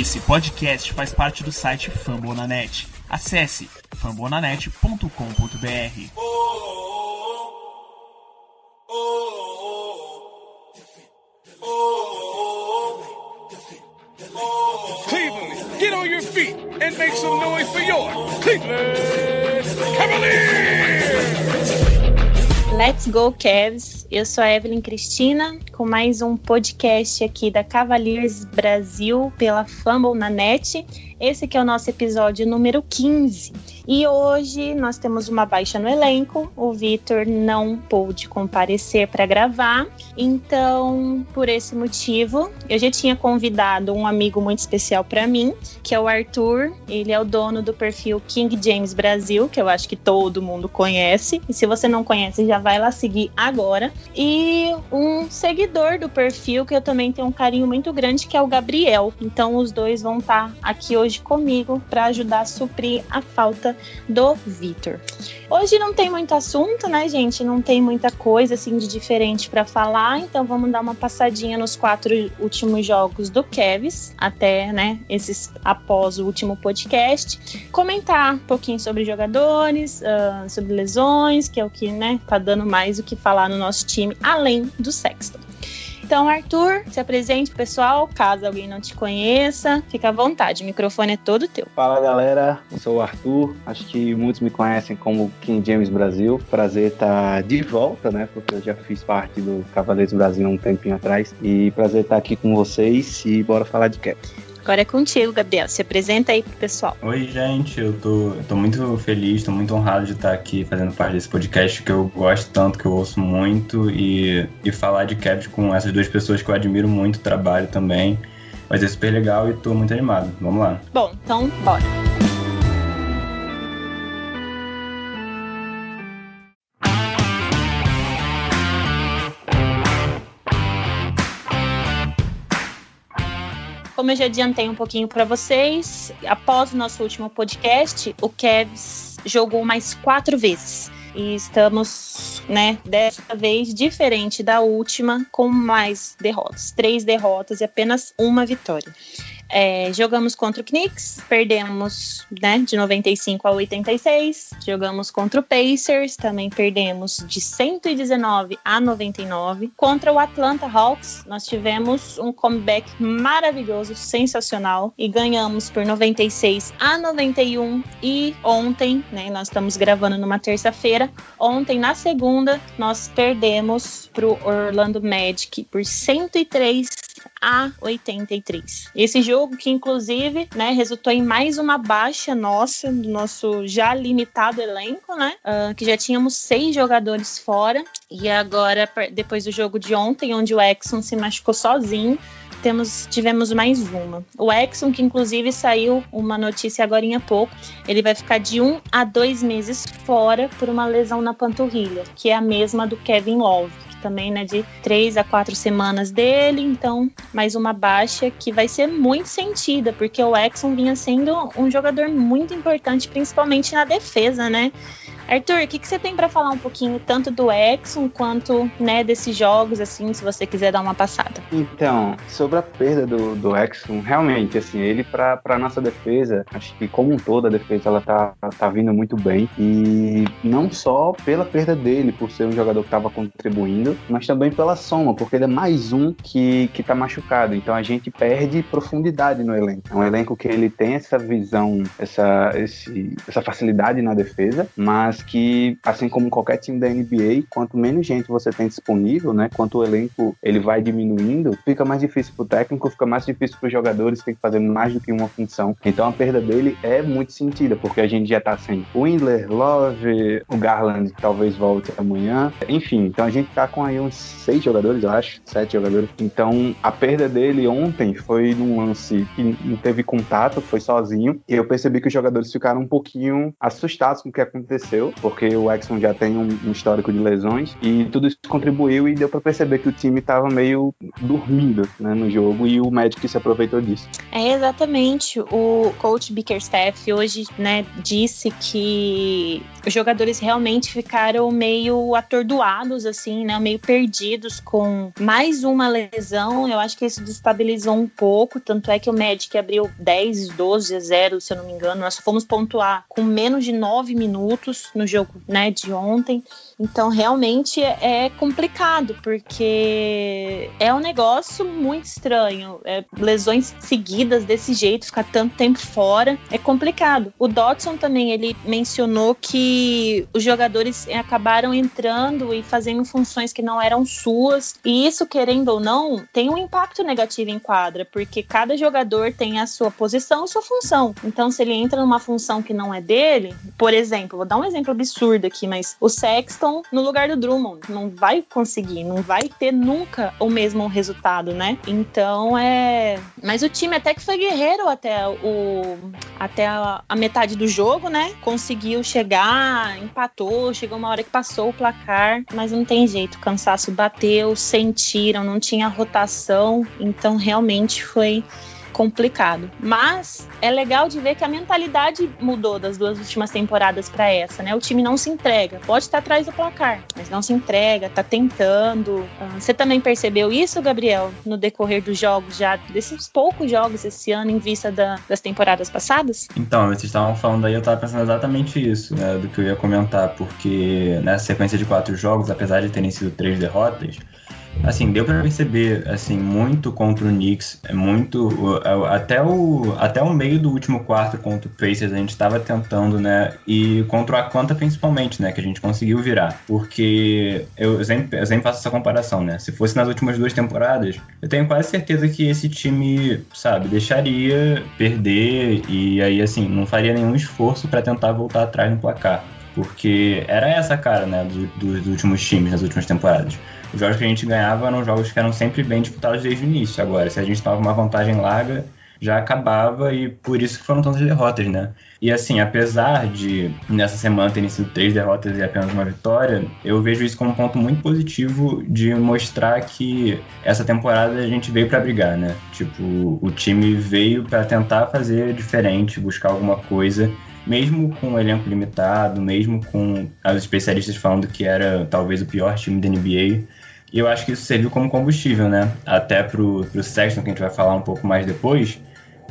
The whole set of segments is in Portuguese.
Esse podcast faz parte do site Fambonanet. Acesse fambonanet.com.br. Cleveland, get on your feet and make some noise for your Cleveland Cavaliers! Let's go, Cavs! Eu sou a Evelyn Cristina, com mais um podcast aqui da Cavaliers Brasil pela Fumble na net. Esse que é o nosso episódio número 15. E hoje nós temos uma baixa no elenco. O Vitor não pôde comparecer para gravar. Então, por esse motivo, eu já tinha convidado um amigo muito especial para mim, que é o Arthur. Ele é o dono do perfil King James Brasil, que eu acho que todo mundo conhece. E se você não conhece, já vai lá seguir agora. E um seguidor do perfil que eu também tenho um carinho muito grande, que é o Gabriel. Então, os dois vão estar tá aqui hoje comigo para ajudar a suprir a falta do Vitor. Hoje não tem muito assunto, né, gente? Não tem muita coisa assim de diferente para falar, então vamos dar uma passadinha nos quatro últimos jogos do Kevs, até, né, esses após o último podcast. Comentar um pouquinho sobre jogadores, uh, sobre lesões, que é o que, né, tá dando mais o que falar no nosso time, além do Sexton. Então, Arthur, se apresente, pessoal. Caso alguém não te conheça, fica à vontade. O microfone é todo teu. Fala, galera. Sou o Arthur. Acho que muitos me conhecem como King James Brasil. Prazer estar de volta, né? Porque eu já fiz parte do Cavaleiros Brasil um tempinho atrás. E prazer estar aqui com vocês. E bora falar de cap. Agora é contigo, Gabriel. Se apresenta aí pro pessoal. Oi, gente. Eu tô, eu tô muito feliz, tô muito honrado de estar aqui fazendo parte desse podcast que eu gosto tanto, que eu ouço muito. E, e falar de Cavs com essas duas pessoas que eu admiro muito o trabalho também. Vai ser super legal e tô muito animado. Vamos lá. Bom, então bora. Como eu já adiantei um pouquinho para vocês, após o nosso último podcast, o Kevs jogou mais quatro vezes. E estamos, né, dessa vez diferente da última, com mais derrotas. Três derrotas e apenas uma vitória. É, jogamos contra o Knicks, perdemos né, de 95 a 86. Jogamos contra o Pacers, também perdemos de 119 a 99. Contra o Atlanta Hawks, nós tivemos um comeback maravilhoso, sensacional, e ganhamos por 96 a 91. E ontem, né, nós estamos gravando numa terça-feira, ontem, na segunda, nós perdemos para o Orlando Magic por 103 a 83. Esse jogo que inclusive, né, resultou em mais uma baixa nossa do nosso já limitado elenco, né, uh, que já tínhamos seis jogadores fora e agora depois do jogo de ontem, onde o Exxon se machucou sozinho, temos, tivemos mais uma. O Exxon, que inclusive saiu uma notícia agora há pouco, ele vai ficar de um a dois meses fora por uma lesão na panturrilha, que é a mesma do Kevin Love também, né, de três a quatro semanas dele, então mais uma baixa que vai ser muito sentida, porque o Exxon vinha sendo um jogador muito importante, principalmente na defesa, né? Arthur, o que, que você tem para falar um pouquinho tanto do Exxon quanto né, desses jogos, assim, se você quiser dar uma passada? Então, sobre a perda do, do Exxon, realmente, assim, ele para nossa defesa, acho que como um todo a defesa ela tá, tá vindo muito bem e não só pela perda dele, por ser um jogador que estava contribuindo, mas também pela soma, porque ele é mais um que, que tá machucado, então a gente perde profundidade no elenco. É um elenco que ele tem essa visão, essa, esse, essa facilidade na defesa, mas que, assim como qualquer time da NBA, quanto menos gente você tem disponível, né, quanto o elenco ele vai diminuindo, fica mais difícil pro técnico, fica mais difícil para os jogadores tem que fazer mais do que uma função. Então a perda dele é muito sentida, porque a gente já tá sem Windler, Love, o Garland que talvez volte amanhã, enfim, então a gente tá com aí uns seis jogadores, eu acho, sete jogadores. Então a perda dele ontem foi num lance que não teve contato, foi sozinho, e eu percebi que os jogadores ficaram um pouquinho assustados com o que aconteceu sofreu, porque o Exxon já tem um, um, histórico de lesões, e tudo isso contribuiu e deu para perceber que o time estava meio dormindo né, no jogo, e o Magic se aproveitou disso. É, exatamente. O coach Bickerstaff hoje né, disse que os jogadores realmente ficaram meio atordoados, assim, né, meio perdidos com mais uma lesão. Eu acho que isso destabilizou um pouco, tanto é que o Magic abriu 10, 12 a 0, se eu não me engano. Nós fomos pontuar com menos de 9 minutos no jogo né, de ontem. Então, realmente é complicado, porque é um negócio muito estranho. É, lesões seguidas desse jeito, ficar tanto tempo fora, é complicado. O Dodson também, ele mencionou que os jogadores acabaram entrando e fazendo funções que não eram suas, e isso, querendo ou não, tem um impacto negativo em quadra, porque cada jogador tem a sua posição e sua função. Então, se ele entra numa função que não é dele, por exemplo, vou dar um exemplo absurdo aqui, mas o Sexton no lugar do Drummond. Não vai conseguir, não vai ter nunca o mesmo resultado, né? Então é. Mas o time até que foi guerreiro até o até a, a metade do jogo, né? Conseguiu chegar, empatou, chegou uma hora que passou o placar, mas não tem jeito, o cansaço bateu, sentiram, não tinha rotação, então realmente foi complicado. Mas é legal de ver que a mentalidade mudou das duas últimas temporadas para essa, né? O time não se entrega, pode estar atrás do placar, mas não se entrega, tá tentando. Ah, você também percebeu isso, Gabriel, no decorrer dos jogos já, desses poucos jogos esse ano em vista da, das temporadas passadas? Então, vocês estavam falando aí, eu tava pensando exatamente isso, né, do que eu ia comentar, porque nessa sequência de quatro jogos, apesar de terem sido três derrotas, assim, deu para perceber, assim, muito contra o Knicks, é muito, até o, até o meio do último quarto contra o Pacers a gente estava tentando, né, e contra o Atlanta principalmente, né, que a gente conseguiu virar, porque eu sempre, eu sempre faço essa comparação, né, se fosse nas últimas duas temporadas, eu tenho quase certeza que esse time, sabe, deixaria perder e aí, assim, não faria nenhum esforço para tentar voltar atrás no placar, porque era essa cara, né, dos, dos últimos times nas últimas temporadas os jogos que a gente ganhava eram jogos que eram sempre bem disputados desde o início. Agora, se a gente tava uma vantagem larga, já acabava e por isso foram tantas derrotas, né? E assim, apesar de nessa semana terem sido três derrotas e apenas uma vitória, eu vejo isso como um ponto muito positivo de mostrar que essa temporada a gente veio para brigar, né? Tipo, o time veio para tentar fazer diferente, buscar alguma coisa mesmo com o elenco limitado, mesmo com os especialistas falando que era talvez o pior time da NBA, e eu acho que isso serviu como combustível, né? Até pro, pro Sexton, que a gente vai falar um pouco mais depois,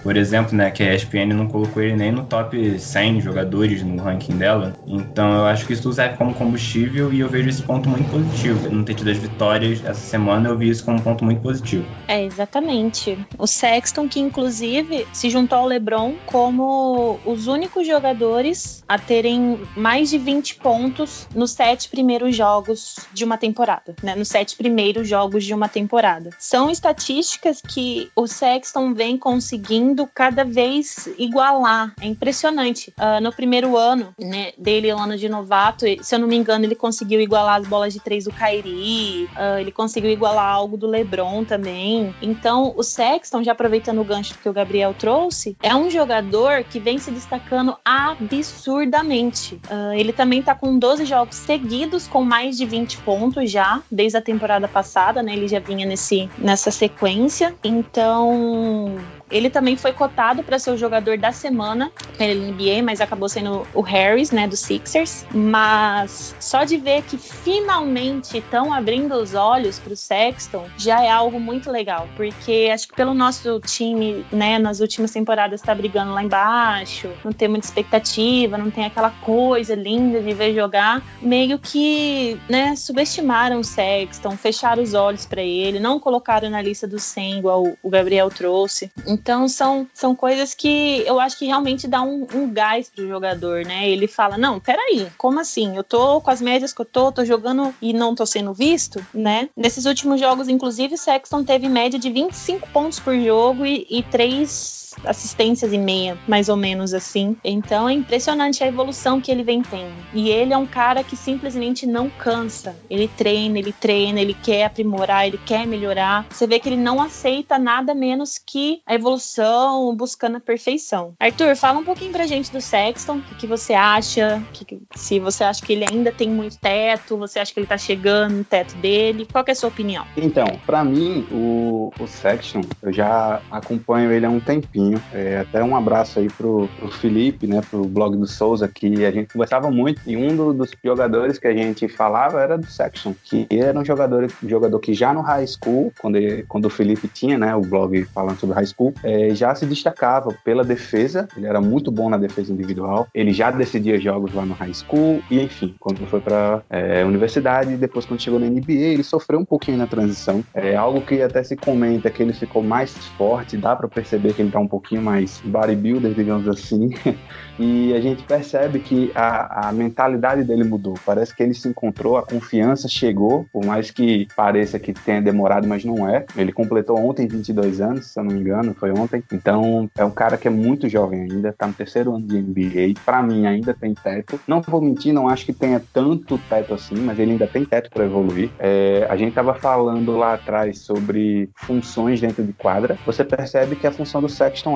por exemplo, né, que a ESPN não colocou ele nem no top 100 jogadores no ranking dela. Então eu acho que isso serve como combustível e eu vejo esse ponto muito positivo. Não ter tido as vitórias essa semana, eu vi isso como um ponto muito positivo. É, exatamente. O Sexton, que inclusive se juntou ao LeBron como os únicos jogadores a terem mais de 20 pontos nos sete primeiros jogos de uma temporada, né? Nos sete primeiros jogos de uma temporada. São estatísticas que o Sexton vem conseguindo conseguindo cada vez igualar. É impressionante. Uh, no primeiro ano né, dele, ano de novato, se eu não me engano, ele conseguiu igualar as bolas de três do Kyrie, uh, ele conseguiu igualar algo do LeBron também. Então, o Sexton, já aproveitando o gancho que o Gabriel trouxe, é um jogador que vem se destacando absurdamente. Uh, ele também tá com 12 jogos seguidos com mais de 20 pontos já, desde a temporada passada, né? Ele já vinha nesse, nessa sequência. Então, ele também foi cotado para ser o jogador da semana pela NBA, mas acabou sendo o Harris, né, do Sixers. Mas só de ver que finalmente estão abrindo os olhos para o Sexton já é algo muito legal, porque acho que pelo nosso time, né, nas últimas temporadas está brigando lá embaixo, não tem muita expectativa, não tem aquela coisa linda de ver jogar, meio que, né, subestimaram o Sexton, fecharam os olhos para ele, não colocaram na lista do 100 igual o Gabriel trouxe. Então são, são coisas que eu acho que realmente dá um, um gás pro jogador, né? Ele fala: não, peraí, como assim? Eu tô com as médias que eu tô, tô jogando e não tô sendo visto, né? Nesses últimos jogos, inclusive, Sexton teve média de 25 pontos por jogo e, e 3 assistências e meia, mais ou menos assim. Então é impressionante a evolução que ele vem tendo. E ele é um cara que simplesmente não cansa. Ele treina, ele treina, ele quer aprimorar, ele quer melhorar. Você vê que ele não aceita nada menos que a evolução, buscando a perfeição. Arthur, fala um pouquinho pra gente do Sexton, o que, você acha, que, se você acha que ele ainda tem muito teto, você acha que ele tá chegando no teto dele, qual é a sua opinião? Então, para mim, o, o Sexton, eu já acompanho ele há um tempinho, é, até um abraço aí pro, pro Felipe, né, pro blog do Souza, que a gente conversava muito, e um do, dos jogadores que a gente falava era do Sexton, que era um jogador, jogador que já no high school, quando, ele, quando o Felipe tinha, né, o blog falando sobre high school, é, já se destacava pela defesa, ele era muito bom na defesa individual, ele já decidia jogos lá no high school, e enfim, quando foi pra é, universidade, depois quando chegou na NBA, ele sofreu um pouquinho na transição, é algo que até se comenta que ele ficou mais forte, dá para perceber que ele tá um pouquinho mais bodybuilder, digamos assim, e a gente percebe que a, a mentalidade dele mudou, parece que ele se encontrou, a confiança chegou, por mais que pareça que tenha demorado, mas não é, ele completou ontem 22 anos, se eu não me engano, foi ontem, então é um cara que é muito jovem ainda, tá no terceiro ano de NBA, para mim ainda tem teto, não vou mentir, não acho que tenha tanto teto assim, mas ele ainda tem teto para evoluir, é, a gente tava falando lá atrás sobre funções dentro de quadra, você percebe que a função do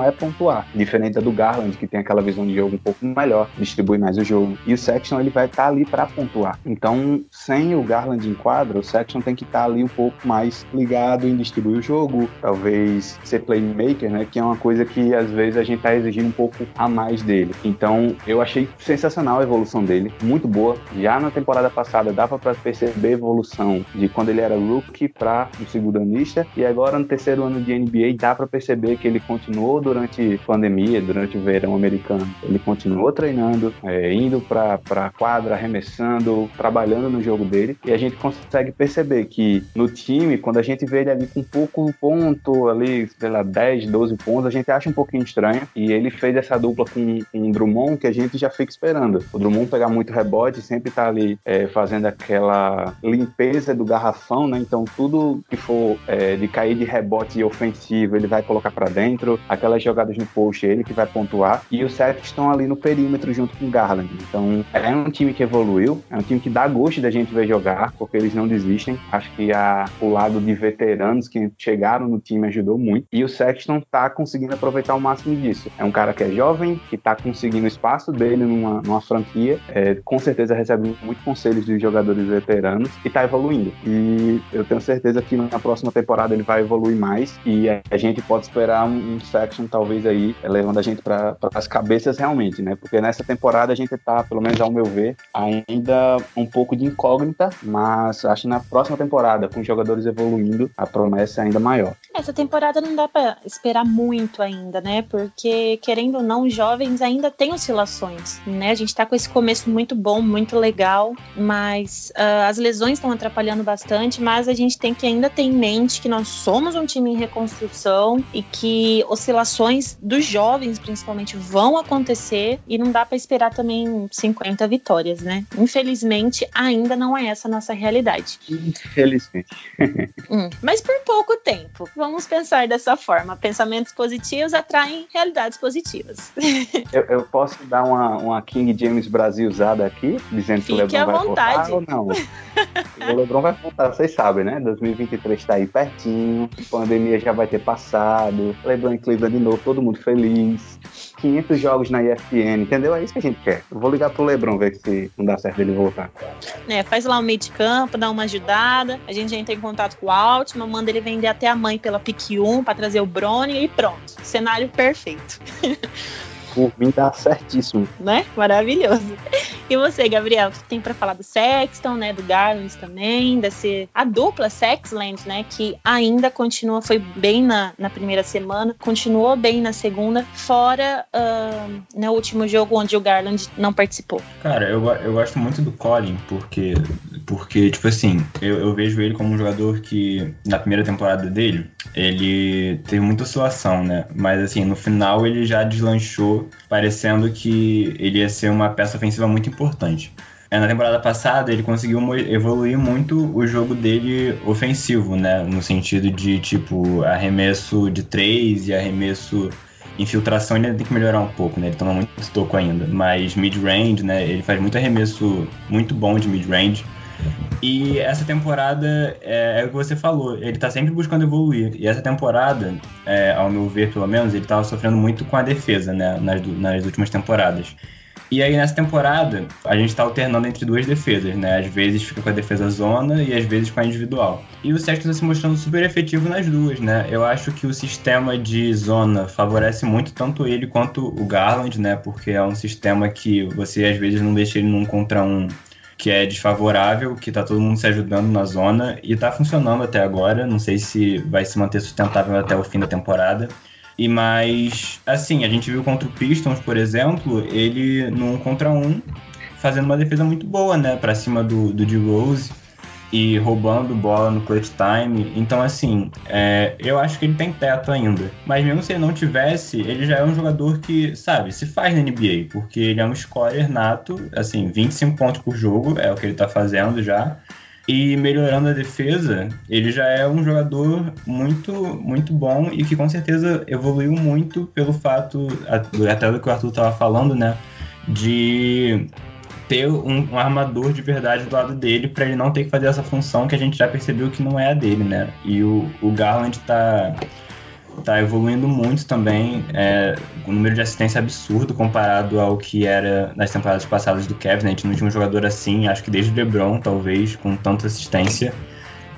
É pontuar, diferente do Garland, que tem aquela visão de jogo um pouco melhor, distribui mais o jogo. E o Sexton ele vai estar tá ali para pontuar. Então, sem o Garland em quadra, o Sexton tem que estar tá ali um pouco mais ligado em distribuir o jogo, talvez ser playmaker, né, que é uma coisa que às vezes a gente está exigindo um pouco a mais dele. Então, eu achei sensacional a evolução dele, muito boa. Já na temporada passada dava para perceber a evolução de quando ele era rookie para um segundo anista e agora no terceiro ano de NBA dá para perceber que ele continuou durante a pandemia, durante o verão americano. Ele continuou treinando, é, indo para a quadra, arremessando, trabalhando no jogo dele. E a gente consegue perceber que no time, quando a gente vê ele ali com pouco ponto, ali, sei lá, 10, 12 pontos, a gente acha um pouquinho estranho. E ele fez essa dupla com, com o Drummond que a gente já fica esperando. O Drummond pegar muito rebote, sempre tá ali é, fazendo aquela limpeza do garrafão, né? Então tudo que for é, de cair de rebote ofensivo, ele vai colocar para dentro. Aquelas jogadas no post, ele que vai pontuar. E os Celtics estão ali no perímetro junto com o Garland. Então, é um time que evoluiu, é um time que dá gosto da gente ver jogar, porque eles não desistem. Acho que a, o lado de veteranos que chegaram no time ajudou muito. E o Sexton tá conseguindo aproveitar o máximo disso. É um cara que é jovem, que tá conseguindo o espaço dele numa, numa franquia, é, com certeza recebe muito conselhos de jogadores veteranos e tá evoluindo. E eu tenho certeza que na próxima temporada ele vai evoluir mais e a gente pode esperar um, um Sexton talvez aí levando a gente para as cabeças realmente, né? Porque nessa temporada a gente tá, pelo menos ao meu ver, ainda um pouco de incógnita, mas acho que na próxima temporada, com os jogadores evoluindo, a promessa é ainda maior. Essa temporada não dá para esperar muito ainda, né? Porque, querendo ou não, jovens ainda têm oscilações, né? A gente tá com esse começo muito bom, muito legal, mas uh, as lesões estão atrapalhando bastante, mas a gente tem que ainda ter em mente que nós somos um time em reconstrução e que oscilações dos jovens, principalmente, vão acontecer e não dá para esperar também 50 vitórias, né? Infelizmente, ainda não é essa a nossa realidade. Infelizmente. hum, mas por pouco tempo. Vamos pensar dessa forma. Pensamentos positivos atraem realidades positivas. eu, eu, posso dar uma, uma King James Brasil usada aqui, dizendo Fique que o Lebron vai vontade. voltar ou não? o Lebron vai voltar, vocês sabem, né? 2023 está aí pertinho, a pandemia já vai ter passado, Lebron em Cleveland de novo, todo mundo feliz. 500 jogos na ESPN, entendeu? É isso que a gente quer. Eu vou ligar pro Lebron ver se não dá certo ele voltar. É, faz lá um meio de campo, dá uma ajudada. A gente entra em contato com o Altman, manda ele vender até a mãe pela PIC 1 para trazer o Brony e pronto. Cenário perfeito. por mim tá certíssimo. Né? Maravilhoso. E você, Gabriel, o que tem para falar do Sexton, né? Do Garland também, desse a dupla Sexland, né? Que ainda continua, foi bem na, na primeira semana, continuou bem na segunda, fora uh, no último jogo onde o Garland não participou. Cara, eu, eu gosto muito do Colin, porque, porque tipo assim, eu, eu vejo ele como um jogador que, na primeira temporada dele, ele teve muita oscilação, né? Mas assim, no final ele já deslanchou parecendo que ele ia ser uma peça ofensiva muito importante. É, na temporada passada ele conseguiu evoluir muito o jogo dele ofensivo, né? No sentido de tipo arremesso de três e arremesso Infiltração ele tem que melhorar um pouco, né? Ele toma muito toco ainda. Mas mid-range, né? Ele faz muito arremesso muito bom de mid-range. E essa temporada, é, é, o que você falou, ele tá sempre buscando evoluir. E essa temporada, é, ao meu ver, pelo menos, ele tava sofrendo muito com a defesa, né? Nas, nas últimas temporadas. E aí nessa temporada, a gente tá alternando entre duas defesas, né? Às vezes fica com a defesa zona e às vezes com a individual. E o Sexton tá se mostrando super efetivo nas duas, né? Eu acho que o sistema de zona favorece muito tanto ele quanto o Garland, né? Porque é um sistema que você às vezes não deixa ele num contra um que é desfavorável, que tá todo mundo se ajudando na zona e tá funcionando até agora. Não sei se vai se manter sustentável até o fim da temporada. E mais, assim, a gente viu contra o Pistons, por exemplo, ele num contra um, fazendo uma defesa muito boa, né, para cima do, do D-Rose e roubando bola no clutch time. Então, assim, é, eu acho que ele tem teto ainda. Mas mesmo se ele não tivesse, ele já é um jogador que, sabe, se faz na NBA, porque ele é um scorer nato, assim, 25 pontos por jogo é o que ele tá fazendo já. E melhorando a defesa, ele já é um jogador muito, muito bom e que com certeza evoluiu muito pelo fato, até do que o Arthur estava falando, né? De ter um, um, armador de verdade do lado dele para ele não ter que fazer essa função que a gente já percebeu que não é a dele, né? E o, o Garland tá tá evoluindo muito também. É, o número de assistência é absurdo comparado ao que era nas temporadas passadas do Kevin. Né? A gente não tinha um jogador assim, acho que desde o LeBron, talvez, com tanta assistência.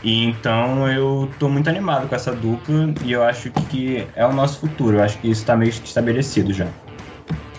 E então eu tô muito animado com essa dupla e eu acho que é o nosso futuro. Eu acho que isso tá meio estabelecido já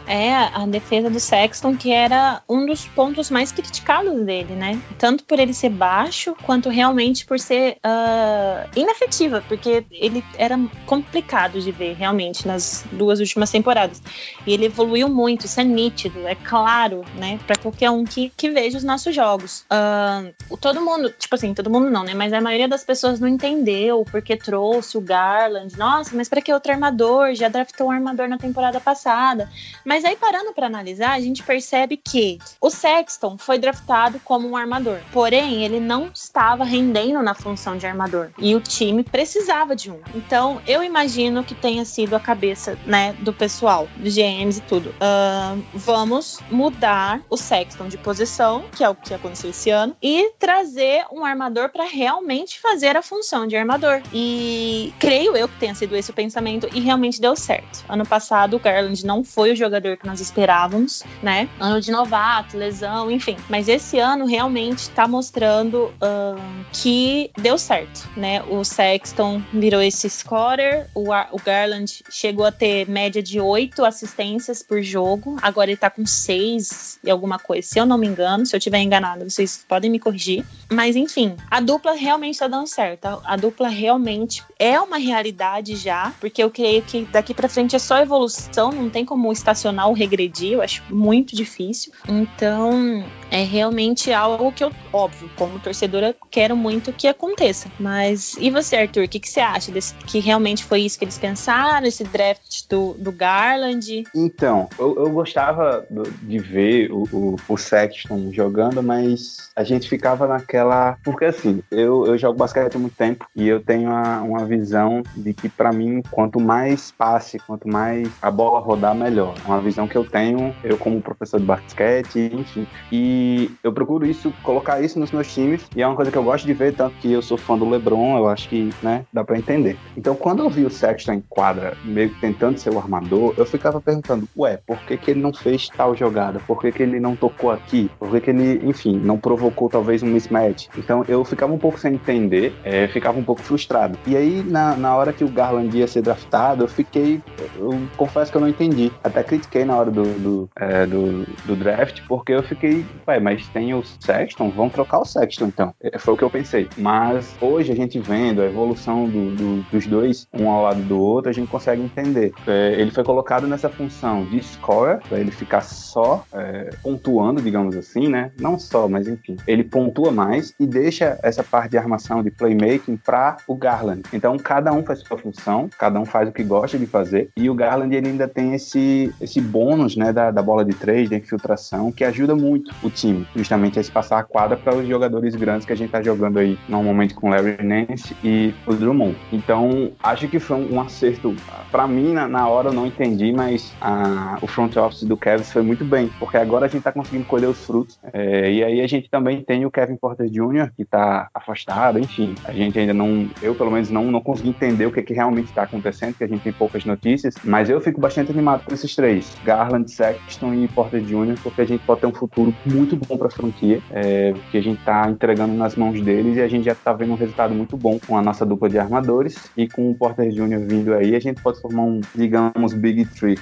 é a defesa do Sexton, que era um dos pontos mais criticados dele, né? Tanto por ele ser baixo, quanto realmente por ser uh, inefetiva, porque ele era complicado de ver realmente nas duas últimas temporadas. E ele evoluiu muito, isso é nítido, é claro, né? Para qualquer um que, que veja os nossos jogos. Uh, todo mundo, tipo assim, todo mundo não, né? Mas a maioria das pessoas não entendeu porque trouxe o Garland. Nossa, mas para que outro armador? Já draftou um armador na temporada passada. Mas mas aí, parando para analisar, a gente percebe que o Sexton foi draftado como um armador. Porém, ele não estava rendendo na função de armador. E o time precisava de um. Então, eu imagino que tenha sido a cabeça, né, do pessoal, dos GMs e tudo. Uh, vamos mudar o Sexton de posição, que é o que aconteceu esse ano, e trazer um armador para realmente fazer a função de armador. E creio eu que tenha sido esse o pensamento e realmente deu certo. Ano passado, o Garland não foi o jogador que nós esperávamos, né? Ano de novato, lesão, enfim. Mas esse ano realmente está mostrando uh, que deu certo, né? O Sexton virou esse scorer, o, o Garland chegou a ter média de oito assistências por jogo, agora ele tá com seis e alguma coisa, se eu não me engano. Se eu tiver enganado, vocês podem me corrigir. Mas enfim, a dupla realmente tá dando certo. A, a dupla realmente é uma realidade já, porque eu creio que daqui para frente é só evolução, não tem como estacionar ou regredir, eu acho muito difícil. Então, é realmente algo que eu, óbvio, como torcedora, quero muito que aconteça. Mas e você, Arthur, o que, que você acha desse, que realmente foi isso que eles pensaram, esse draft do, do Garland? Então, eu, eu gostava de ver o, o, o Sexton jogando, mas a gente ficava naquela. Porque assim, eu, eu jogo basquete há muito tempo e eu tenho uma, uma visão de que, para mim, quanto mais passe, quanto mais a bola rodar, melhor. Uma visão que eu tenho, eu como professor de basquete, enfim. E eu procuro isso, colocar isso nos meus times, e é uma coisa que eu gosto de ver, tanto que eu sou fã do LeBron, eu acho que, né, dá para entender. Então, quando eu vi o Sexton em quadra, meio que tentando ser o armador, eu ficava perguntando, ué, por que que ele não fez tal jogada? Por que que ele não tocou aqui? Por que que ele, enfim, não provocou talvez um mismatch? Então, eu ficava um pouco sem entender, é, ficava um pouco frustrado. E aí, na, na hora que o Garland ia ser draftado, eu fiquei, eu confesso que eu não entendi. Até critiquei na hora do, do, é, do, do, draft, porque eu fiquei, ué, mas tem o Sexton, vamos trocar o Sexton então. É, foi o que eu pensei. Mas hoje a gente vendo a evolução do, do, dos dois, um ao lado do outro, a gente consegue entender. É, ele foi colocado nessa função de scorer, para ele ficar só é, pontuando, digamos assim, né? Não só, mas enfim. Ele pontua mais e deixa essa parte de armação, de playmaking, para o Garland. Então cada um faz sua função, cada um faz o que gosta de fazer, e o Garland ele ainda tem esse, esse esse bônus né, da, da bola de três, da infiltração, que ajuda muito o time, justamente a espaçar a quadra para os jogadores grandes que a gente está jogando aí normalmente com o Larry Nance e o Drummond. Então, acho que foi um, acerto. Para mim, na, na, hora eu não entendi, mas a, o front office do Cavs foi muito bem, porque agora a gente está conseguindo colher os frutos. É, e aí a gente também tem o Kevin Porter Jr., que está afastado, enfim. A gente ainda não, eu pelo menos não, não consegui entender o que, que realmente está acontecendo, porque a gente tem poucas notícias, mas eu fico bastante animado com esses três: Garland, Sexton e Porter Jr., porque a gente pode ter um futuro muito bom para a franquia, é, que a gente está entregando nas mãos deles e a gente já está vendo um resultado muito bom com a nossa dupla de armadores e com o Porter Jr. vindo aí, a gente pode formar um, digamos, Big Three.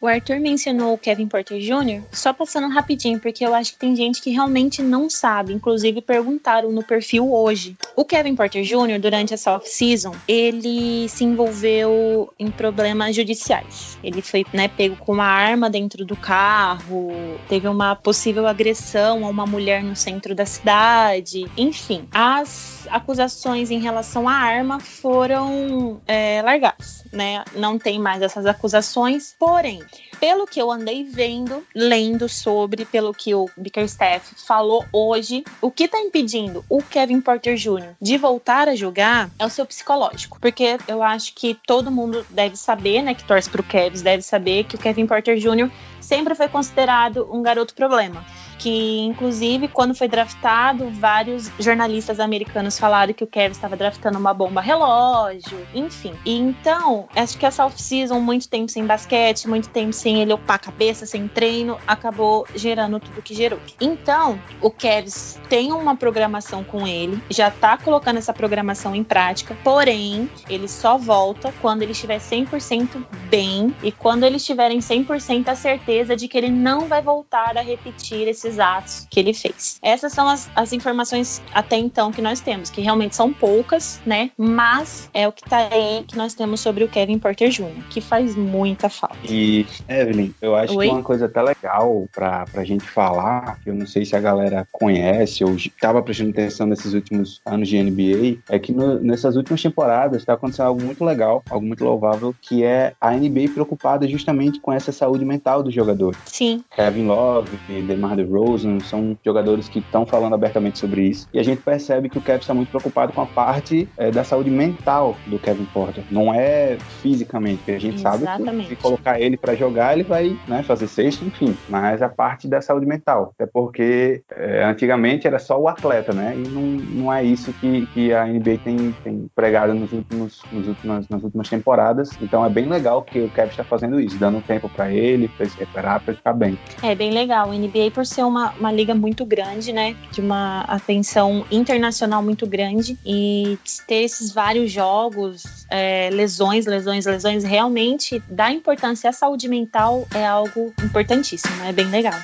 O Arthur mencionou o Kevin Porter Jr., só passando rapidinho, porque eu acho que tem gente que realmente não sabe, inclusive perguntaram no perfil hoje. O Kevin Porter Jr., durante essa off-season, ele se envolveu em problemas judiciais. Ele foi né, pego com uma arma dentro do carro, teve uma possível agressão a uma mulher no centro da cidade, enfim. As acusações em relação à arma foram é, largadas, né? Não tem mais essas acusações, porém, pelo que eu andei vendo, lendo sobre, pelo que o Bickerstaff falou hoje, o que tá impedindo o Kevin Porter Jr. de voltar a jogar é o seu psicológico. Porque eu acho que todo mundo deve saber, né, que torce pro Kevin, deve saber que o Kevin Porter Jr. sempre foi considerado um garoto problema que inclusive quando foi draftado, vários jornalistas americanos falaram que o Kevin estava draftando uma bomba relógio, enfim. E então, acho que essa off-season, muito tempo sem basquete, muito tempo sem ele ocupar a cabeça, sem treino, acabou gerando tudo que gerou. Então, o Kevin tem uma programação com ele, já tá colocando essa programação em prática, porém, ele só volta quando ele estiver 100% bem e quando eles tiverem 100% a certeza de que ele não vai voltar a repetir esses esses atos que ele fez. Essas são as, as informações até então que nós temos, que realmente são poucas, né? Mas é o que tá aí que nós temos sobre o Kevin Porter Jr., que faz muita falta. E, Evelyn, eu acho Oi? que uma coisa até legal pra, pra gente falar, que eu não sei se a galera conhece ou estava prestando atenção nesses últimos anos de NBA, é que no, nessas últimas temporadas está acontecendo algo muito legal, algo muito louvável, que é a NBA preocupada justamente com essa saúde mental do jogador. Sim. Kevin Love, DeMar DeRozan, DeRozan, são jogadores que estão falando abertamente sobre isso. E a gente percebe que o Kevin está muito preocupado com a parte é, da saúde mental do Kevin Porter. Não é fisicamente, porque a gente Exatamente. sabe que se colocar ele para jogar, ele vai né, fazer sexto, enfim. Mas a parte da saúde mental. Até porque é, antigamente era só o atleta, né? E não, não é isso que, que a NBA tem, tem pregado nos últimos, nos últimas, nas últimas temporadas. Então é bem legal que o Kevin está fazendo isso, dando tempo para ele, para se recuperar, para ficar bem. É bem legal. O NBA, por ser uma, uma liga muito grande, né? De uma atenção internacional muito grande. E ter esses vários jogos, é, lesões, lesões, lesões, realmente dá importância à saúde mental é algo importantíssimo, é bem legal.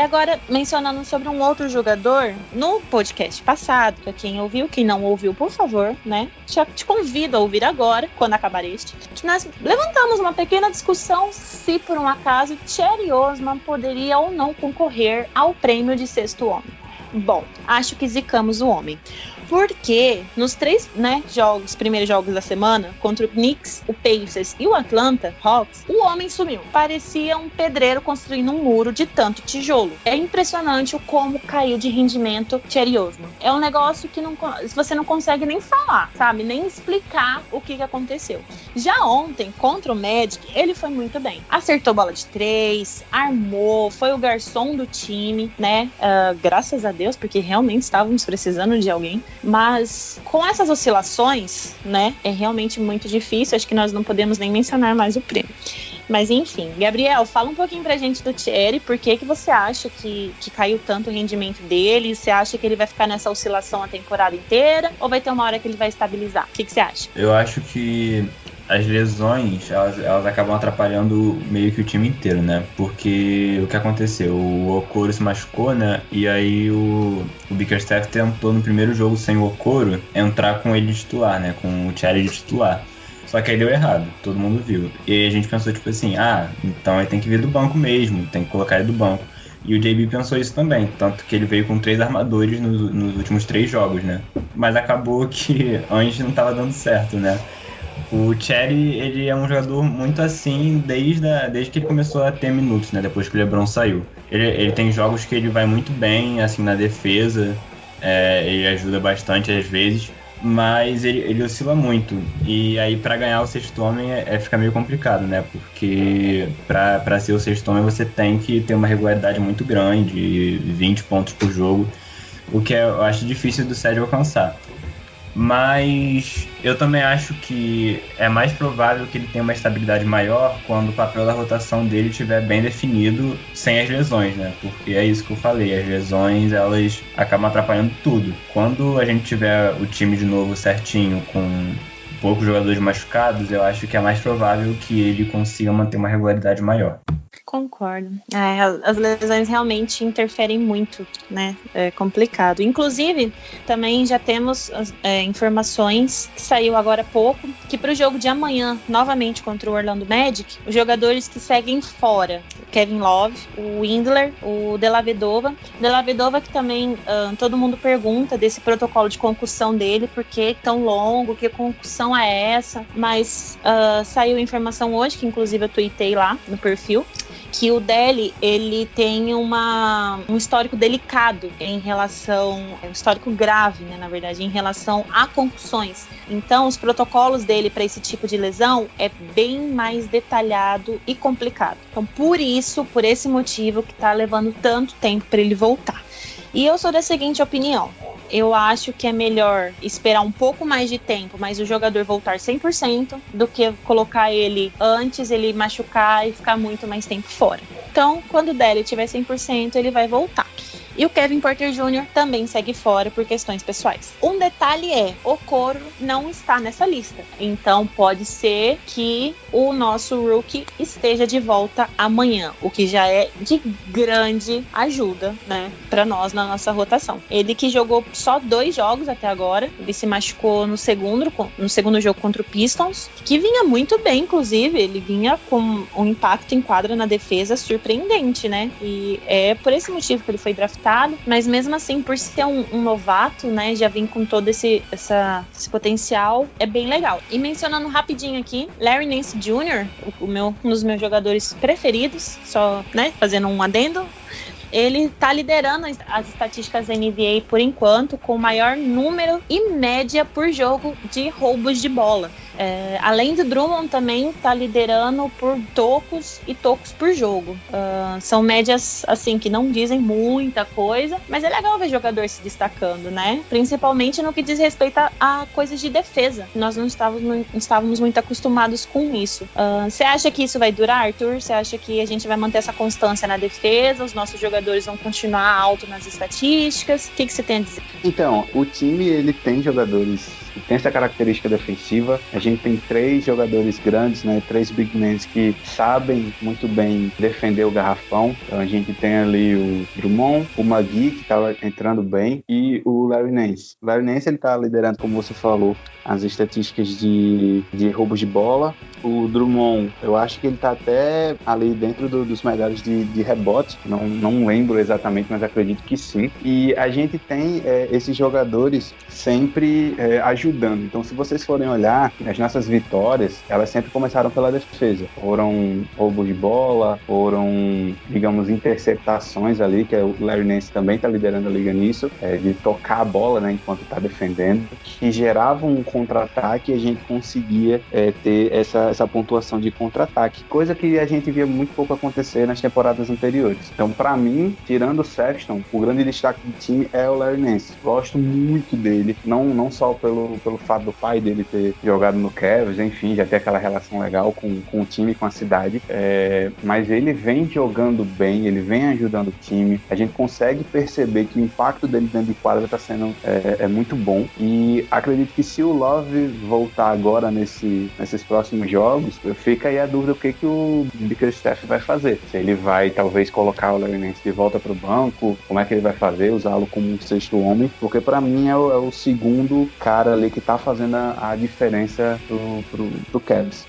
Agora, mencionando sobre um outro jogador, no podcast passado, para quem ouviu, quem não ouviu, por favor, né? Te, te convido a ouvir agora, quando acabar este, que nós levantamos uma pequena discussão se por um acaso Cherry Osman poderia ou não concorrer ao prêmio de sexto homem. Bom, acho que zicamos o homem. Porque nos três né, jogos, primeiros jogos da semana, contra o Knicks, o Pacers e o Atlanta Hawks, o homem sumiu. Parecia um pedreiro construindo um muro de tanto tijolo. É impressionante o como caiu de rendimento Thierry Osman. É um negócio que não, você não consegue nem falar, sabe? Nem explicar o que, aconteceu. Já ontem, contra o Magic, ele foi muito bem. Acertou bola de três, armou, foi o garçom do time, né? Uh, graças a Deus, porque realmente estávamos precisando de alguém. Mas com essas oscilações, né, é realmente muito difícil. Acho que nós não podemos nem mencionar mais o prêmio. Mas enfim, Gabriel, fala um pouquinho pra gente do Thierry, por que, que você acha que, que caiu tanto o rendimento dele? Você acha que ele vai ficar nessa oscilação a temporada inteira? Ou vai ter uma hora que ele vai estabilizar? O que, que você acha? Eu acho que as lesões, elas, elas, acabam atrapalhando meio que o time inteiro, né? Porque o que aconteceu? O Okoro se machucou, né? E aí o, o Bickerstaff tentou no primeiro jogo sem o Okoro entrar com ele de titular, né? Com o Thierry de titular. Só que aí deu errado, todo mundo viu. E a gente pensou, tipo assim, ah, então ele tem que vir do banco mesmo, tem que colocar ele do banco. E o JB pensou isso também, tanto que ele veio com três armadores nos, nos últimos três jogos, né? Mas acabou que antes não estava dando certo, né? O Cherry, ele é um jogador muito assim desde, a, desde que ele começou a ter minutos, né? Depois que o LeBron saiu. Ele, ele tem jogos que ele vai muito bem, assim, na defesa. É, ele ajuda bastante às vezes, mas ele, ele oscila muito. E aí, para ganhar o sexto homem, é, é, fica meio complicado, né? Porque para ser o sexto homem, você tem que ter uma regularidade muito grande 20 pontos por jogo, o que é, eu acho difícil do Sérgio alcançar. Mas eu também acho que é mais provável que ele tenha uma estabilidade maior quando o papel da rotação dele estiver bem definido sem as lesões, né? Porque é isso que eu falei, as lesões elas acabam atrapalhando tudo. Quando a gente tiver o time de novo certinho, com poucos jogadores machucados, eu acho que é mais provável que ele consiga manter uma regularidade maior. Concordo. É, as lesões realmente interferem muito, né? É complicado. Inclusive, também já temos é, informações que saiu agora há pouco que para o jogo de amanhã, novamente contra o Orlando Magic, os jogadores que seguem fora, Kevin Love, o Windler, o Delavedova, Delavedova que também uh, todo mundo pergunta desse protocolo de concussão dele, por que tão longo, que concussão é essa? Mas uh, saiu informação hoje que inclusive eu tuitei lá no perfil que o Deli ele tem uma, um histórico delicado em relação, um histórico grave, né, na verdade, em relação a concussões. Então, os protocolos dele para esse tipo de lesão é bem mais detalhado e complicado. Então, por isso, por esse motivo que está levando tanto tempo para ele voltar. E eu sou da seguinte opinião: eu acho que é melhor esperar um pouco mais de tempo, mas o jogador voltar 100% do que colocar ele antes, ele machucar e ficar muito mais tempo fora. Então, quando o Dele tiver 100%, ele vai voltar. E o Kevin Porter Jr. também segue fora por questões pessoais. Um detalhe é, o Coro não está nessa lista. Então pode ser que o nosso rookie esteja de volta amanhã, o que já é de grande ajuda, né, para nós na nossa rotação. Ele que jogou só dois jogos até agora, ele se machucou no segundo, no segundo jogo contra o Pistons, que vinha muito bem, inclusive, ele vinha com um impacto em quadra na defesa surpreendente, né? E é por esse motivo que ele foi draftado mas mesmo assim, por ser um, um novato, né, já vem com todo esse, essa, esse potencial, é bem legal. E mencionando rapidinho aqui, Larry Nance Jr., o, o meu, um dos meus jogadores preferidos, só, né, fazendo um adendo, ele está liderando as estatísticas da NBA por enquanto, com maior número e média por jogo de roubos de bola. É, além do Drummond também está liderando por tocos e tocos por jogo. Uh, são médias assim que não dizem muita coisa, mas é legal ver jogador se destacando, né? Principalmente no que diz respeito a, a coisas de defesa. Nós não estávamos, não estávamos muito acostumados com isso. Ah, você uh, acha que isso vai durar, Arthur? Você acha que a gente vai manter essa constância na defesa? Os nossos jogadores vão continuar alto nas estatísticas? O que você tem a dizer? Então, o time ele tem jogadores que tem essa característica defensiva. A gente tem três jogadores grandes, né? Três big men que sabem muito bem defender o garrafão. Então a gente tem ali o Drummond, o Magui, que estava entrando bem, e o Larry Nance. O Larry Nance ele tá liderando, como você falou, as estatísticas de, de roubos de bola. O Drummond, eu acho que ele tá até ali dentro do, dos melhores de, de rebote. Não, não lembro exatamente, mas acredito que sim. E a gente tem é, esses jogadores sempre é, ajudando. Então, se vocês forem olhar, as nossas vitórias, elas sempre começaram pela defesa. Foram roubos de bola, foram, digamos, interceptações ali, que é o Larry Nance também está liderando a liga nisso, é, de tocar a bola né, enquanto está defendendo, que geravam um contra-ataque e a gente conseguia é, ter essa, essa pontuação de contra-ataque, coisa que a gente via muito pouco acontecer nas temporadas anteriores. Então, para mim, tirando o Sexton, o grande destaque do time é o Larry Nance. Gosto muito dele, não, não só pelo, pelo fato do pai dele ter jogado no Cavs, enfim, já ter aquela relação legal com, com o time, com a cidade, é, mas ele vem jogando bem, ele vem ajudando o time, a gente consegue perceber que o impacto dele dentro de quadra está sendo é, é muito bom e acredito que se o Love voltar agora nesse, nesses próximos jogos, fica aí a dúvida o que, que o Bickerstaff vai fazer. Se ele vai talvez colocar o Nance de volta para o banco, como é que ele vai fazer, usá-lo como um sexto homem, porque para mim é o, é o, segundo cara ali que tá fazendo a, a diferença pro, pro, pro Cavs.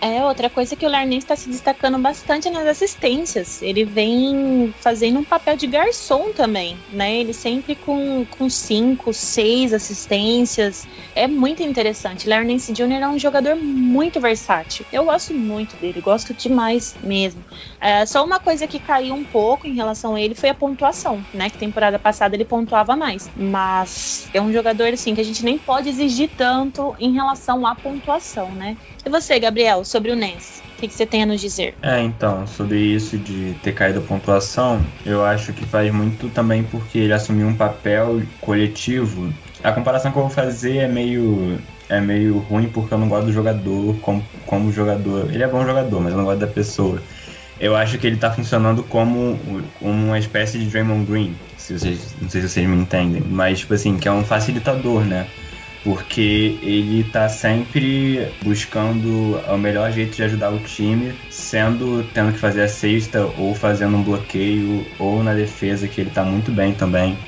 É, outra coisa que o Larney está se destacando bastante nas assistências. Ele vem fazendo um papel de garçom também, né? Ele sempre com, com cinco, seis assistências. É muito interessante. Larnence Jr. é um jogador muito versátil. Eu gosto muito dele, gosto demais mesmo. É, só uma coisa que caiu um pouco em relação a ele foi a pontuação, né? Que temporada passada ele pontuava mais. Mas é um jogador, assim, que a gente nem pode exigir tanto em relação à pontuação, né? E você, Gabriel, sobre o Ness? O que, que, você tem a nos dizer? É, então, sobre isso de ter caído a pontuação, eu acho que faz muito também porque ele assumiu um papel coletivo. A comparação que eu vou fazer é meio é meio ruim porque eu não gosto do jogador como, como jogador. Ele é bom jogador, mas eu não gosto da pessoa. Eu acho que ele tá funcionando como, uma espécie de Draymond Green, se vocês, não sei se vocês me entendem, mas tipo assim, que é um facilitador, né? Porque ele está sempre buscando o melhor jeito de ajudar o time, sendo tendo que fazer a cesta ou fazendo um bloqueio ou na defesa que ele está muito bem também.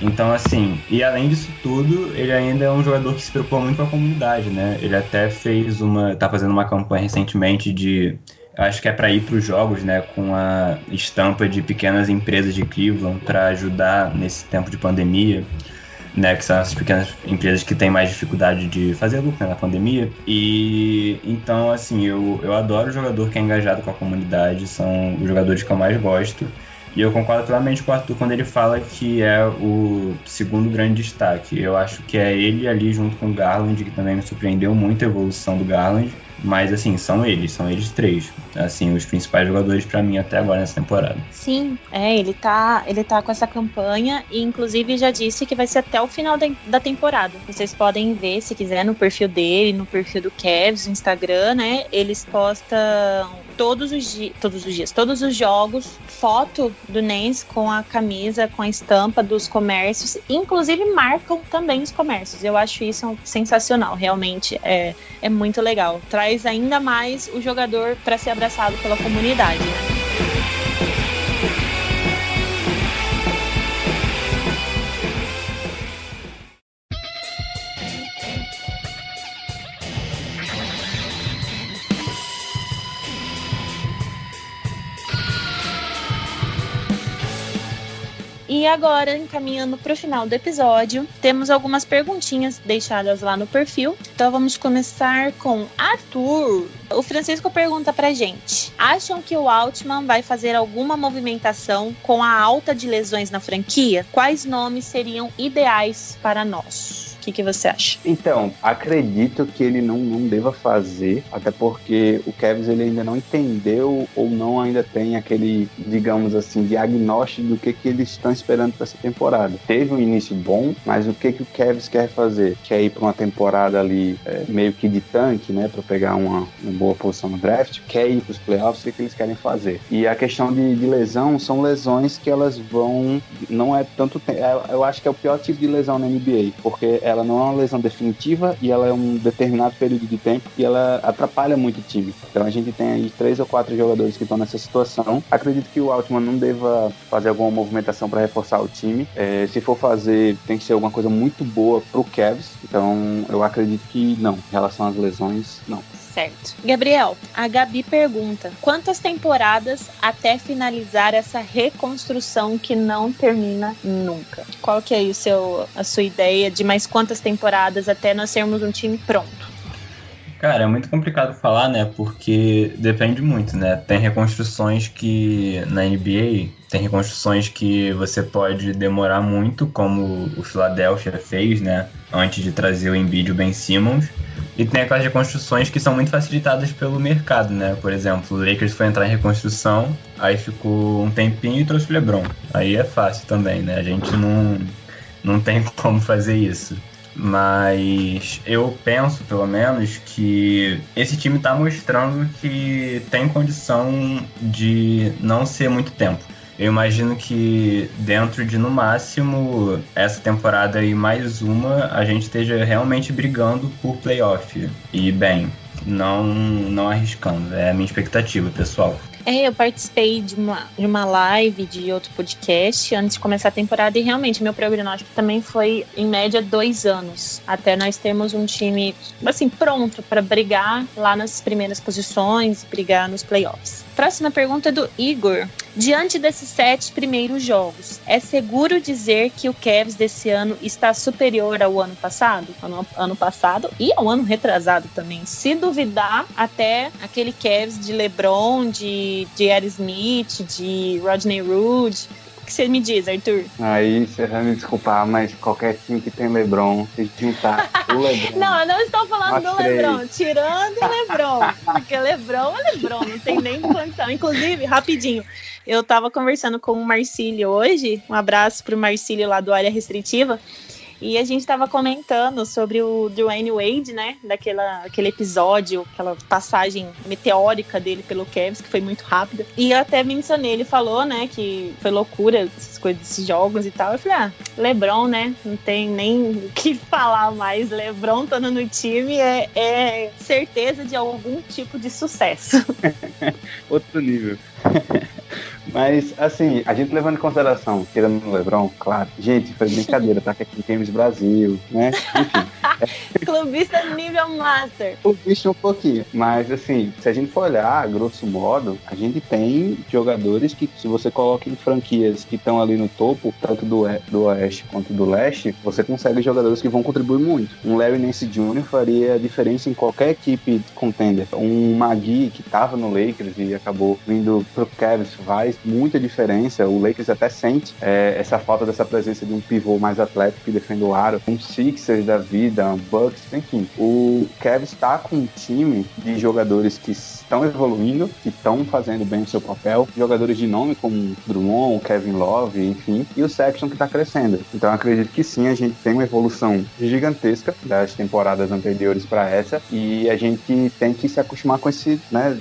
Então, assim, e além disso tudo, ele ainda é um jogador que se preocupa muito com a comunidade, né? Ele até fez uma. tá fazendo uma campanha recentemente de. Acho que é para ir para os jogos, né? Com a estampa de pequenas empresas de Cleveland para ajudar nesse tempo de pandemia né, que são essas pequenas empresas que têm mais dificuldade de fazer lucro né, na pandemia. E então, assim, eu, eu adoro o jogador que é engajado com a comunidade, são os jogadores que eu mais gosto. E eu concordo plenamente com o Arthur quando ele fala que é o segundo grande destaque. Eu acho que é ele ali junto com o Garland, que também me surpreendeu muito a evolução do Garland. Mas, assim, são eles, são eles três. Assim, os principais jogadores para mim até agora nessa temporada. Sim, é, ele tá, ele tá com essa campanha e, inclusive, já disse que vai ser até o final de, da temporada. Vocês podem ver, se quiser, no perfil dele, no perfil do Kevs, no Instagram, né? Eles postam todos os dias, todos os dias, todos os jogos, foto do Nens com a camisa, com a estampa dos comércios, inclusive marcam também os comércios. Eu acho isso sensacional, realmente é, é muito legal. Traz ainda mais o jogador para ser abraçado pela comunidade. E agora, encaminhando para o final do episódio, temos algumas perguntinhas deixadas lá no perfil. Então vamos começar com Arthur. O Francisco pergunta pra gente: acham que o Altman vai fazer alguma movimentação com a alta de lesões na franquia? Quais nomes seriam ideais para nós? Que, que você acha? Então, acredito que ele não, não deva fazer, até porque o Kevs ele ainda não entendeu ou não ainda tem aquele, digamos assim, diagnóstico do que, que eles estão esperando para essa temporada. Teve um início bom, mas o que, que o Kevs quer fazer? Quer ir para uma temporada ali é, meio que de tanque, né, para pegar uma, uma, boa posição no draft? Quer ir para os playoffs? O que, que eles querem fazer? E a questão de, de lesão são lesões que elas vão. Não é tanto. É, eu acho que é o pior tipo de lesão na NBA, porque ela não é uma lesão definitiva e ela é um determinado período de tempo e ela atrapalha muito o time. Então a gente tem aí três ou quatro jogadores que estão nessa situação. Acredito que o Altman não deva fazer alguma movimentação para reforçar o time. É, se for fazer, tem que ser alguma coisa muito boa pro Cavs. Então eu acredito que não. Em relação às lesões, não certo. Gabriel, a Gabi pergunta: quantas temporadas até finalizar essa reconstrução que não termina nunca? Qual que é o seu, a sua ideia de mais quantas temporadas até nós sermos um time pronto? Cara, é muito complicado falar, né? Porque depende muito, né? Tem reconstruções que na NBA tem reconstruções que você pode demorar muito, como o Philadelphia fez, né? Antes de trazer o Embiid e o Ben Simmons. E tem aquelas reconstruções que são muito facilitadas pelo mercado, né? Por exemplo, o Lakers foi entrar em reconstrução, aí ficou um tempinho e trouxe o LeBron. Aí é fácil também, né? A gente não, não tem como fazer isso. Mas eu penso, pelo menos, que esse time está mostrando que tem condição de não ser muito tempo. Eu imagino que dentro de no máximo essa temporada e mais uma, a gente esteja realmente brigando por playoff. E bem, não, não arriscando. É a minha expectativa, pessoal. É, eu participei de uma, de uma live de outro podcast antes de começar a temporada e realmente meu prognóstico também foi em média dois anos até nós termos um time assim pronto para brigar lá nas primeiras posições, brigar nos playoffs. Próxima pergunta é do Igor. Diante desses sete primeiros jogos, é seguro dizer que o Cavs desse ano está superior ao ano passado? Ano, ano passado e ao ano retrasado também. Se duvidar, até aquele Cavs de LeBron, de, Ed Smith, de Rodney Hood, que você me diz, Arthur? Aí você vai me desculpar, mas qualquer time que tem LeBron, se juntar o LeBron. não, eu não estou falando do LeBron, tirando o LeBron. Porque LeBron é LeBron, não tem nem condição. Inclusive, rapidinho, eu estava conversando com o Marcílio hoje, um abraço para o Marcílio lá do Área Restritiva. E a gente estava comentando sobre o Dwayne Wade, né? Daquela, aquele episódio, aquela passagem meteórica dele pelo Cavs, que foi muito rápida. E eu até mencionei, ele falou, né, que foi loucura essas coisas desses jogos e tal. Eu falei, ah, Lebron, né? Não tem nem o que falar mais. Lebron estando no time é, é certeza de algum tipo de sucesso. Outro nível. Mas, assim, a gente levando em consideração, tirando o Lebron, claro. Gente, foi brincadeira, tá? Que aqui em Games Brasil, né? Enfim. Clubista nível master. Clubista um pouquinho. Mas, assim, se a gente for olhar, grosso modo, a gente tem jogadores que, se você coloca em franquias que estão ali no topo, tanto do, do Oeste quanto do Leste, você consegue jogadores que vão contribuir muito. Um Larry Nance Jr. faria diferença em qualquer equipe contender. Um Magui, que tava no Lakers e acabou vindo pro Cavs, faz muita diferença. O Lakers até sente é, essa falta dessa presença de um pivô mais atlético que defende o aro. Um Sixers da vida, um Bucks, enfim. O Cavs está com um time de jogadores que estão evoluindo, que estão fazendo bem o seu papel. Jogadores de nome como Drummond, Kevin Love, enfim. E o Sexton que está crescendo. Então acredito que sim, a gente tem uma evolução gigantesca das temporadas anteriores para essa. E a gente tem que se acostumar com esse, né?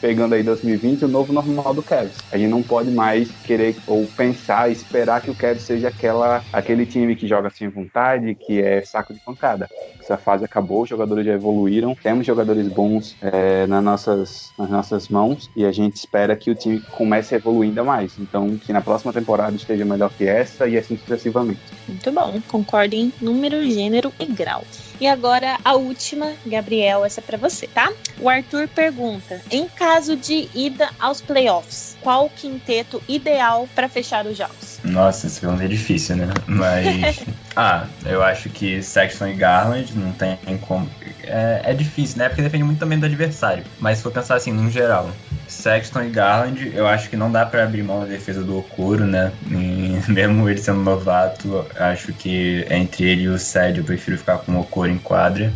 Pegando aí 2020, o novo normal do Cavs. A gente não pode mais querer ou pensar, esperar que o Cavs seja aquela, aquele time que joga sem vontade, que é saco de pancada. Essa fase acabou, os jogadores já evoluíram, temos jogadores bons é, nas, nossas, nas nossas mãos e a gente espera que o time comece a evoluir ainda mais. Então, que na próxima temporada esteja melhor que essa e assim sucessivamente. Muito bom, concordo em número, gênero e grau. E agora a última, Gabriel, essa é para você, tá? O Arthur pergunta: em caso de ida aos playoffs, qual o quinteto ideal para fechar os jogos? Nossa, esse pergunta é difícil, né? Mas. ah, eu acho que Sexton e Garland não tem como. É, é difícil, né? Porque depende muito também do adversário. Mas se for pensar assim, no geral, Sexton e Garland, eu acho que não dá para abrir mão da defesa do Okuro, né? E, mesmo ele sendo novato, acho que entre ele e o Sed eu prefiro ficar com o Okuro em quadra.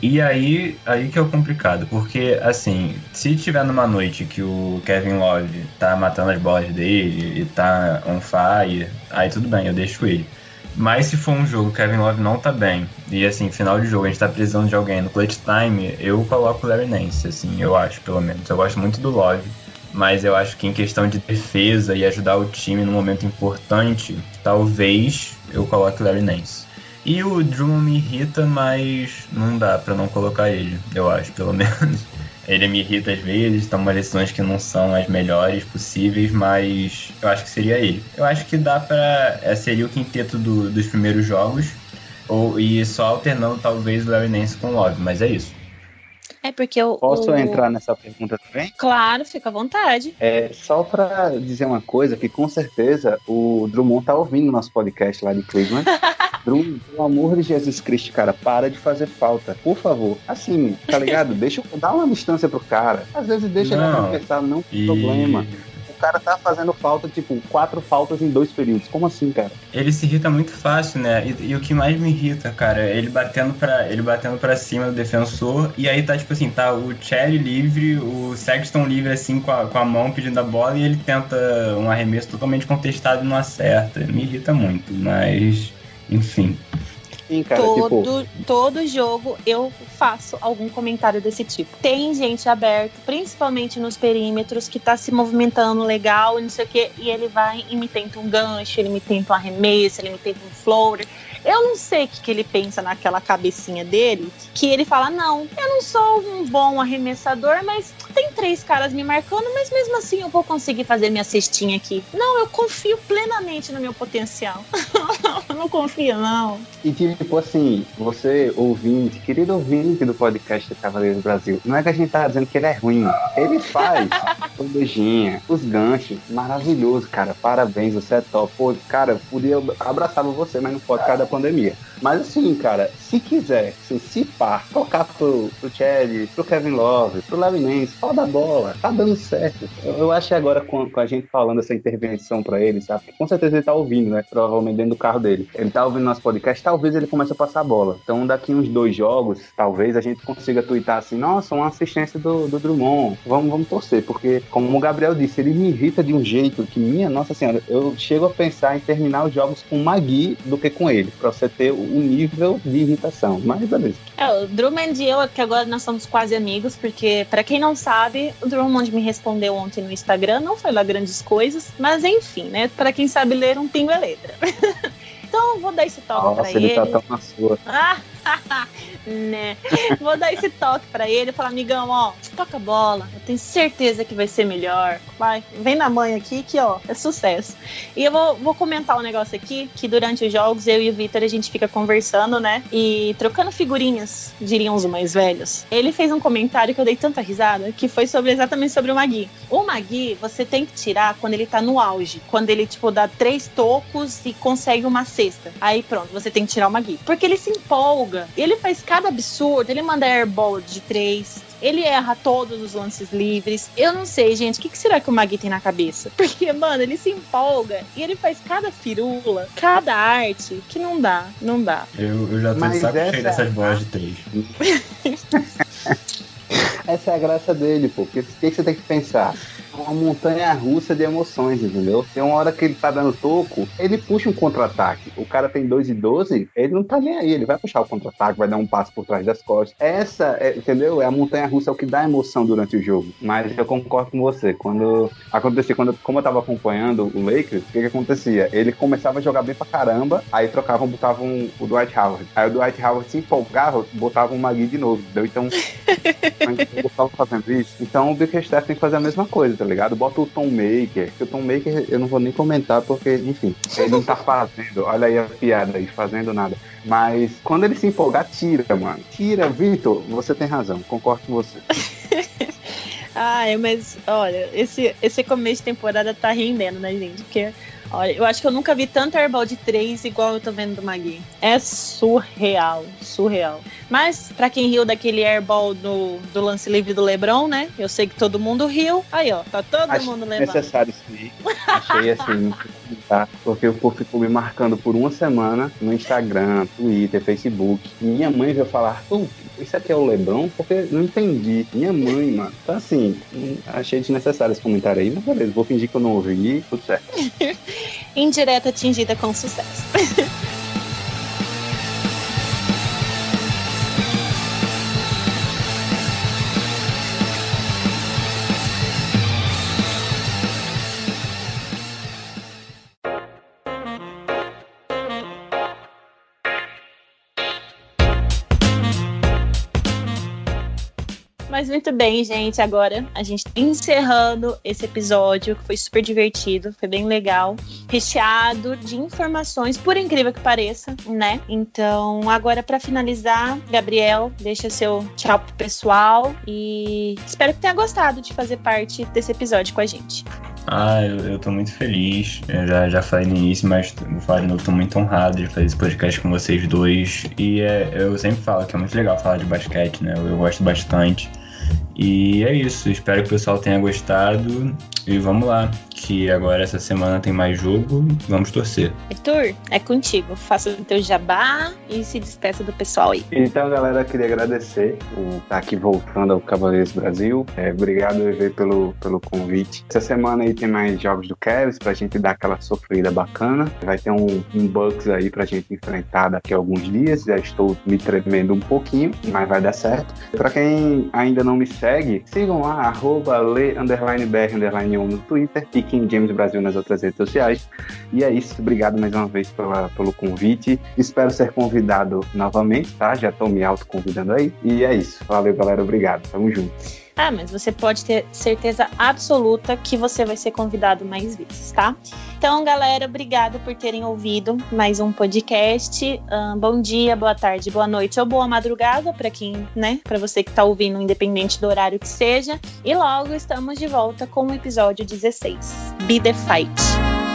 E aí, aí que é o complicado, porque assim, se tiver numa noite que o Kevin Love tá matando as bolas dele e tá on fire, aí tudo bem, eu deixo ele. Mas se for um jogo que Kevin Love não tá bem, e assim, final de jogo, a gente tá precisando de alguém no clutch time, eu coloco o Larry Nance, assim, eu acho, pelo menos. Eu gosto muito do Love, mas eu acho que em questão de defesa e ajudar o time num momento importante, talvez eu coloque o Larry Nance. E o Drummond me irrita, mas não dá para não colocar ele, eu acho, pelo menos. Ele me irrita às vezes, toma decisões que não são as melhores possíveis, mas eu acho que seria ele. Eu acho que dá pra. É, seria o quinteto do, dos primeiros jogos, ou, e só alternando talvez o Larry Nance com o Love, mas é isso. É porque o. Posso o... entrar nessa pergunta também? Claro, fica à vontade. É, só para dizer uma coisa, que com certeza o Drummond tá ouvindo nosso podcast lá de Cleveland. Drummond, pelo amor de Jesus Cristo, cara, para de fazer falta. Por favor. Assim, tá ligado? Deixa dar uma distância pro cara. Às vezes deixa não. ele conversar, não tem e... problema cara tá fazendo falta, tipo, quatro faltas em dois períodos. Como assim, cara? Ele se irrita muito fácil, né? E, e o que mais me irrita, cara, é ele batendo para ele batendo para cima do defensor e aí tá tipo assim, tá o Cherry livre, o Sexton livre assim com a, com a mão pedindo a bola e ele tenta um arremesso totalmente contestado e não acerta. Me irrita muito, mas enfim. Sim, cara, todo, tipo... todo jogo eu faço algum comentário desse tipo. Tem gente aberto, principalmente nos perímetros, que tá se movimentando legal e não sei o quê, e ele vai e me tenta um gancho, ele me tenta um arremesso, ele me tenta um floater. Eu não sei o que, que ele pensa naquela cabecinha dele, que ele fala: não, eu não sou um bom arremessador, mas tem três caras me marcando, mas mesmo assim eu vou conseguir fazer minha cestinha aqui. Não, eu confio plenamente no meu potencial. não confio, não. E tipo assim, você ouvinte, querido ouvinte do podcast Cavaleiros do Brasil, não é que a gente tá dizendo que ele é ruim. Ele faz bandejinha, os ganchos, maravilhoso, cara. Parabéns, você é top. Pô, cara, podia abraçar você, mas não pode por causa da pandemia. Mas assim, cara, se quiser, assim, se pá, tocar pro, pro Chad, pro Kevin Love, pro Levinense, pode da bola, tá dando certo. Eu, eu acho que agora com, com, a gente falando essa intervenção pra ele, sabe? Com certeza ele tá ouvindo, né? Provavelmente dentro do carro dele. Ele tá ouvindo nosso podcast, talvez ele comece a passar a bola. Então daqui uns dois jogos, talvez a gente consiga twittar assim, nossa, uma assistência do, do Drummond. Vamos, vamos torcer, porque como o Gabriel disse, ele me irrita de um jeito que, minha nossa senhora, eu chego a pensar em terminar os jogos com o Magui do que com ele, pra você ter o nível de irritação. Mas beleza. É, o Drummond e eu, que agora nós somos quase amigos, porque, para quem não sabe, o Drummond me respondeu ontem no Instagram, não foi lá grandes coisas, mas enfim, né? Para quem sabe ler, um pingo é letra. então, vou dar esse toque Nossa, pra ele. ele tá tão na sua. Né? Vou dar esse toque para ele e falar, amigão, ó, toca bola. Eu tenho certeza que vai ser melhor. Vai, vem na mãe aqui que, ó, é sucesso. E eu vou, vou comentar um negócio aqui, que durante os jogos, eu e o Vitor, a gente fica conversando, né? E trocando figurinhas, diriam os mais velhos. Ele fez um comentário que eu dei tanta risada, que foi sobre exatamente sobre o Magui. O Magui, você tem que tirar quando ele tá no auge. Quando ele, tipo, dá três tocos e consegue uma cesta. Aí pronto, você tem que tirar o Magui. Porque ele se empolga. Ele faz cada absurdo, ele manda airball de três. Ele erra todos os lances livres. Eu não sei, gente, o que, que, será que o Magui tem na cabeça? Porque, mano, ele se empolga e ele faz cada firula, cada arte, que não dá, não dá. Eu, eu já tô Mas saco cheio dessas bolas de três. essa é a graça dele, pô. Porque o que, que você tem que pensar? Uma montanha russa de emoções, entendeu? Tem uma hora que ele tá dando toco, ele puxa um contra-ataque. O cara tem 2 e 12, ele não tá nem aí, ele vai puxar o contra-ataque, vai dar um passo por trás das costas. Essa, é, entendeu? É a montanha russa, é o que dá emoção durante o jogo. Mas eu concordo com você. Quando acontecia, quando, como eu tava acompanhando o Lakers, o que, que acontecia? Ele começava a jogar bem pra caramba, aí trocavam, botavam o Dwight Howard. Aí o Dwight Howard se empolgava, botavam o Magui de novo, entendeu? Então, eu tava fazendo isso. Então o Bickerstaff tem que fazer a mesma coisa, tá ligado? Bota o Tom Maker, que o Tom Maker eu não vou nem comentar porque, enfim, ele não tá fazendo, olha aí a piada aí, fazendo nada. Mas quando ele se empolgar, tira, mano. Tira, Vitor, você tem razão, concordo com você. Ai, mas olha, esse, esse começo de temporada tá rendendo, né, gente? Porque Olha, eu acho que eu nunca vi tanto airball de 3 igual eu tô vendo do Magui. É surreal, surreal. Mas, para quem riu daquele airball do, do lance livre do Lebron, né? Eu sei que todo mundo riu. Aí, ó, tá todo Acho mundo levando. necessário sim. Achei assim, tá? Porque o povo ficou me marcando por uma semana no Instagram, Twitter, Facebook. Minha mãe veio falar, isso aqui é o Lebron? Porque não entendi. Minha mãe, mano. Então, assim, achei desnecessário esse comentário aí, mas beleza, vou fingir que eu não ouvi, tudo certo. Indireta atingida com sucesso. Mas muito bem, gente. Agora a gente tá encerrando esse episódio, que foi super divertido, foi bem legal, recheado de informações, por incrível que pareça, né? Então, agora para finalizar, Gabriel, deixa seu tchau pro pessoal e espero que tenha gostado de fazer parte desse episódio com a gente. Ah, eu, eu tô muito feliz. Eu já, já falei no início, mas vou falar de novo, tô muito honrado de fazer esse podcast com vocês dois. E é, eu sempre falo que é muito legal falar de basquete, né? Eu, eu gosto bastante. E é isso, espero que o pessoal tenha gostado e vamos lá que agora essa semana tem mais jogo. Vamos torcer. Arthur, é contigo. Faça o teu jabá e se despeça do pessoal aí. Então, galera, queria agradecer por estar aqui voltando ao Cavaleiros Brasil. É, obrigado, EV, pelo, pelo convite. Essa semana aí tem mais jogos do Cavs pra gente dar aquela sofrida bacana. Vai ter um, um Bucks aí pra gente enfrentar daqui a alguns dias. Já estou me tremendo um pouquinho, mas vai dar certo. Pra quem ainda não me segue, segue, sigam lá, arroba le, underline br, underline 1 no Twitter e King James Brasil nas outras redes sociais. E é isso, obrigado mais uma vez pela, pelo convite. Espero ser convidado novamente, tá? Já tô me autoconvidando aí. E é isso. Valeu, galera. Obrigado. Tamo junto. Ah, mas você pode ter certeza absoluta que você vai ser convidado mais vezes, tá? Então, galera, obrigada por terem ouvido mais um podcast. Um, bom dia, boa tarde, boa noite ou boa madrugada para quem, né? Para você que tá ouvindo, independente do horário que seja. E logo estamos de volta com o episódio 16. Be the Fight.